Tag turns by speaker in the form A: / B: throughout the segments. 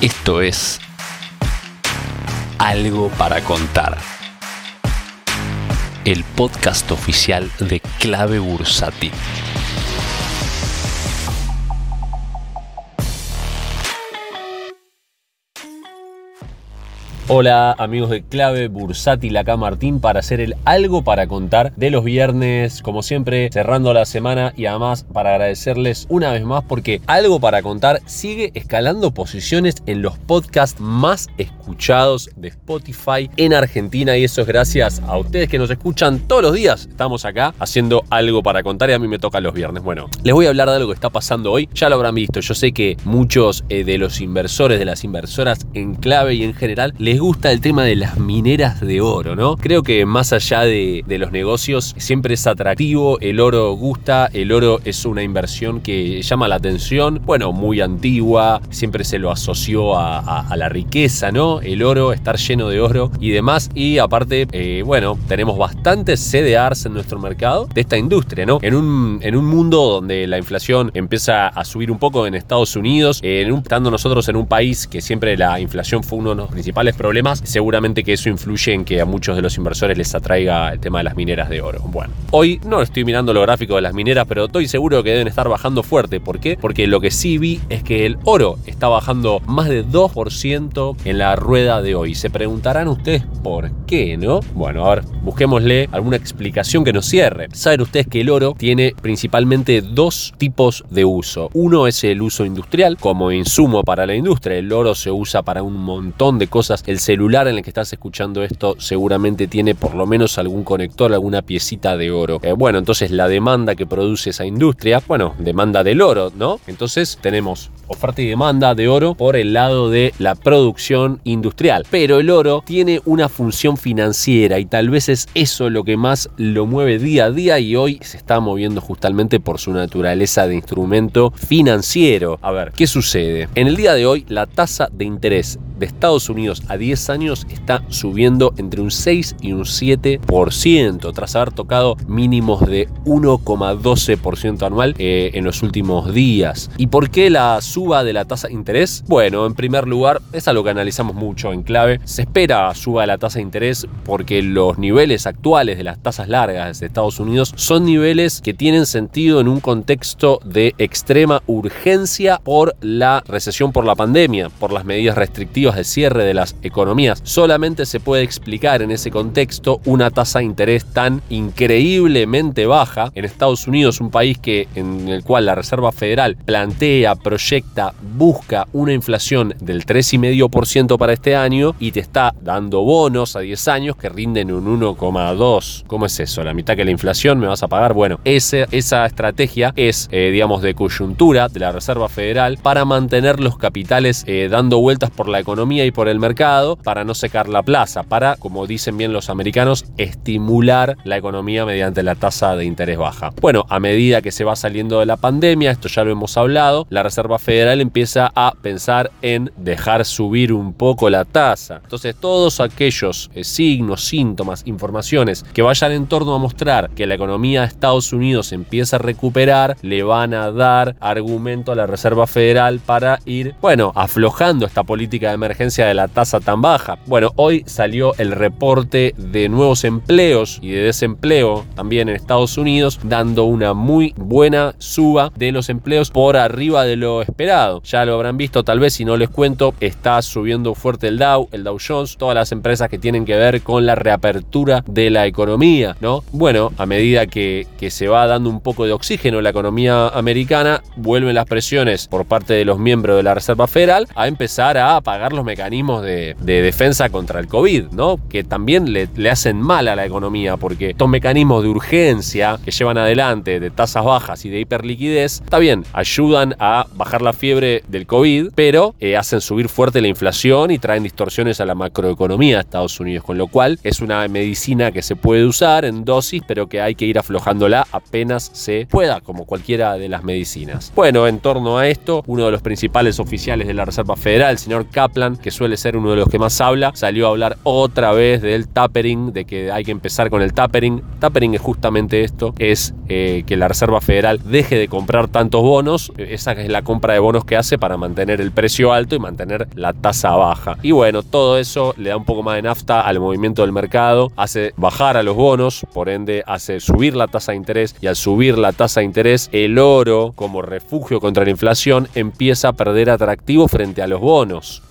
A: Esto es Algo para contar. El podcast oficial de Clave Bursati. Hola amigos de Clave Bursátil, acá Martín para hacer el algo para contar de los viernes, como siempre, cerrando la semana y además para agradecerles una vez más porque algo para contar sigue escalando posiciones en los podcasts más escuchados de Spotify en Argentina y eso es gracias a ustedes que nos escuchan todos los días. Estamos acá haciendo algo para contar y a mí me toca los viernes. Bueno, les voy a hablar de algo que está pasando hoy, ya lo habrán visto, yo sé que muchos eh, de los inversores, de las inversoras en clave y en general les gusta el tema de las mineras de oro, ¿no? Creo que más allá de, los negocios, siempre es atractivo, el oro gusta, el oro es una inversión que llama la atención, bueno, muy antigua, siempre se lo asoció a, la riqueza, ¿no? El oro, estar lleno de oro y demás, y aparte, eh, bueno, tenemos bastantes CDRs en nuestro mercado de esta industria, ¿no? En un, en un mundo donde la inflación empieza a subir un poco en Estados Unidos, estando nosotros en un país que siempre la inflación fue uno de los principales problemas, seguramente que eso influye en que a muchos de los inversores les atraiga el tema de las mineras de oro. Bueno, hoy no estoy mirando lo gráfico de las mineras, pero estoy seguro que deben estar bajando fuerte. ¿Por qué? Porque lo que sí vi es que el oro está bajando más de 2% en la rueda de hoy. Se preguntarán ustedes por qué, ¿no? Bueno, a ver, busquémosle alguna explicación que nos cierre. Saben ustedes que el oro tiene principalmente dos tipos de uso. Uno es el uso industrial, como insumo para la industria. El oro se usa para un montón de cosas. Celular en el que estás escuchando esto seguramente tiene por lo menos algún conector, alguna piecita de oro. Eh, bueno, entonces la demanda que produce esa industria, bueno, demanda del oro, ¿no? Entonces tenemos oferta y demanda de oro por el lado de la producción industrial. Pero el oro tiene una función financiera y tal vez es eso lo que más lo mueve día a día y hoy se está moviendo justamente por su naturaleza de instrumento financiero. A ver, ¿qué sucede? En el día de hoy la tasa de interés de Estados Unidos a 10 años está subiendo entre un 6 y un 7% tras haber tocado mínimos de 1,12% anual eh, en los últimos días. ¿Y por qué la suba de la tasa de interés? Bueno, en primer lugar, es algo que analizamos mucho en clave. Se espera suba de la tasa de interés porque los niveles actuales de las tasas largas de Estados Unidos son niveles que tienen sentido en un contexto de extrema urgencia por la recesión por la pandemia, por las medidas restrictivas de cierre de las economías. Solamente se puede explicar en ese contexto una tasa de interés tan increíblemente baja en Estados Unidos, un país que, en el cual la Reserva Federal plantea, proyecta, busca una inflación del 3,5% para este año y te está dando bonos a 10 años que rinden un 1,2. ¿Cómo es eso? ¿La mitad que la inflación me vas a pagar? Bueno, esa, esa estrategia es, eh, digamos, de coyuntura de la Reserva Federal para mantener los capitales eh, dando vueltas por la economía y por el mercado para no secar la plaza, para, como dicen bien los americanos, estimular la economía mediante la tasa de interés baja. Bueno, a medida que se va saliendo de la pandemia, esto ya lo hemos hablado, la Reserva Federal empieza a pensar en dejar subir un poco la tasa. Entonces, todos aquellos eh, signos, síntomas, informaciones que vayan en torno a mostrar que la economía de Estados Unidos empieza a recuperar, le van a dar argumento a la Reserva Federal para ir, bueno, aflojando esta política de emergencia de la tasa tan baja. Bueno, hoy salió el reporte de nuevos empleos y de desempleo también en Estados Unidos, dando una muy buena suba de los empleos por arriba de lo esperado. Ya lo habrán visto, tal vez si no les cuento, está subiendo fuerte el Dow, el Dow Jones, todas las empresas que tienen que ver con la reapertura de la economía, ¿no? Bueno, a medida que, se va dando un poco de oxígeno en la economía americana, vuelven las presiones por parte de los miembros de la Reserva Federal a empezar a pagar los mecanismos de, defensa contra el COVID, ¿no? Que también le, hacen mal a la economía, porque estos mecanismos de urgencia que llevan adelante de tasas bajas y de hiperliquidez, está bien, ayudan a bajar la fiebre del COVID, pero eh, hacen subir fuerte la inflación y traen distorsiones a la macroeconomía de Estados Unidos, con lo cual es una medicina que se puede usar en dosis, pero que hay que ir aflojándola apenas se pueda, como cualquiera de las medicinas. Bueno, en torno a esto, uno de los principales oficiales de la Reserva Federal, el señor Kaplan, Que suele ser uno de los que más habla, salió a hablar otra vez del tapering, de que hay que empezar con el tapering. Tapering es justamente esto, es eh, que la Reserva Federal deje de comprar tantos bonos. Esa es la compra de bonos que hace para mantener el precio alto y mantener la tasa baja. Y bueno, todo eso le da un poco más de nafta al movimiento del mercado, hace bajar a los bonos, por ende hace subir la tasa de interés y al subir la tasa de interés, el oro como refugio contra la inflación empieza a perder atractivo frente a los bonos.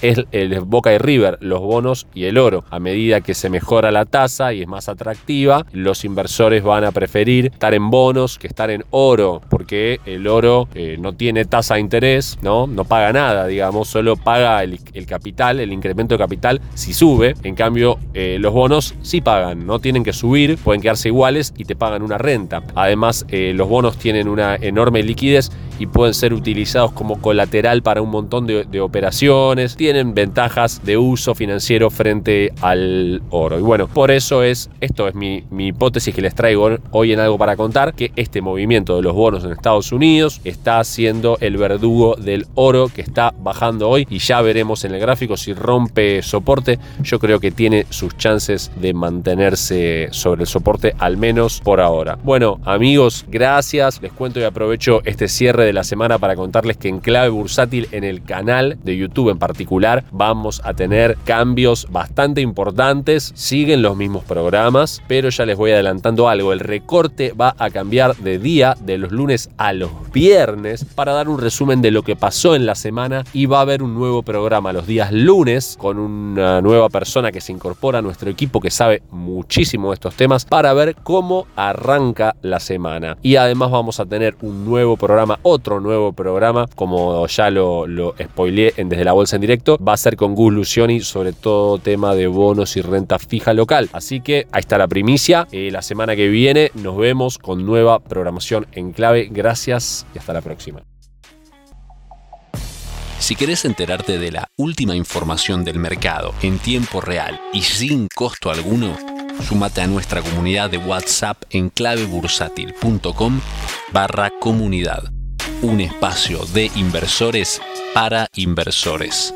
A: Es el Boca y River, los bonos y el oro. A medida que se mejora la tasa y es más atractiva, los inversores van a preferir estar en bonos que estar en oro, porque el oro eh, no tiene tasa de interés, ¿no? No paga nada, digamos, solo paga el, capital, el incremento de capital si sube. En cambio, eh, los bonos sí pagan, no tienen que subir, pueden quedarse iguales y te pagan una renta. Además, eh, los bonos tienen una enorme liquidez y pueden ser utilizados como colateral para un montón de, operaciones, tienen ventajas de uso financiero frente al oro. Y bueno, por eso es, esto es mi, mi hipótesis que les traigo hoy en algo para contar, que este movimiento de los bonos en Estados Unidos está siendo el verdugo del oro que está bajando hoy y ya veremos en el gráfico si rompe soporte. Yo creo que tiene sus chances de mantenerse sobre el soporte al menos por ahora. Bueno amigos, gracias. Les cuento y aprovecho este cierre de la semana para contarles que en clave bursátil en el canal de YouTube en particular vamos a tener cambios bastante importantes. Siguen los mismos programas, pero ya les voy adelantando algo. El recorte va a cambiar de día de los lunes a los viernes para dar un resumen de lo que pasó en la semana y va a haber un nuevo programa los días lunes con una nueva persona que se incorpora a nuestro equipo que sabe muchísimo de estos temas para ver cómo arranca la semana. Y además vamos a tener un nuevo programa, otro nuevo programa, como ya lo, lo spoileé en Desde la Bolsa en directo, va a ser con Gus Lucioni sobre todo tema de bonos y renta fija local. Así que ahí está la primicia. Eh, la semana que viene nos vemos con nueva programación en clave. Gracias y hasta la próxima.
B: Si querés enterarte de la última información del mercado en tiempo real y sin costo alguno, sumate a nuestra comunidad de WhatsApp en clavebursátil.com barra comunidad. Un espacio de inversores para inversores.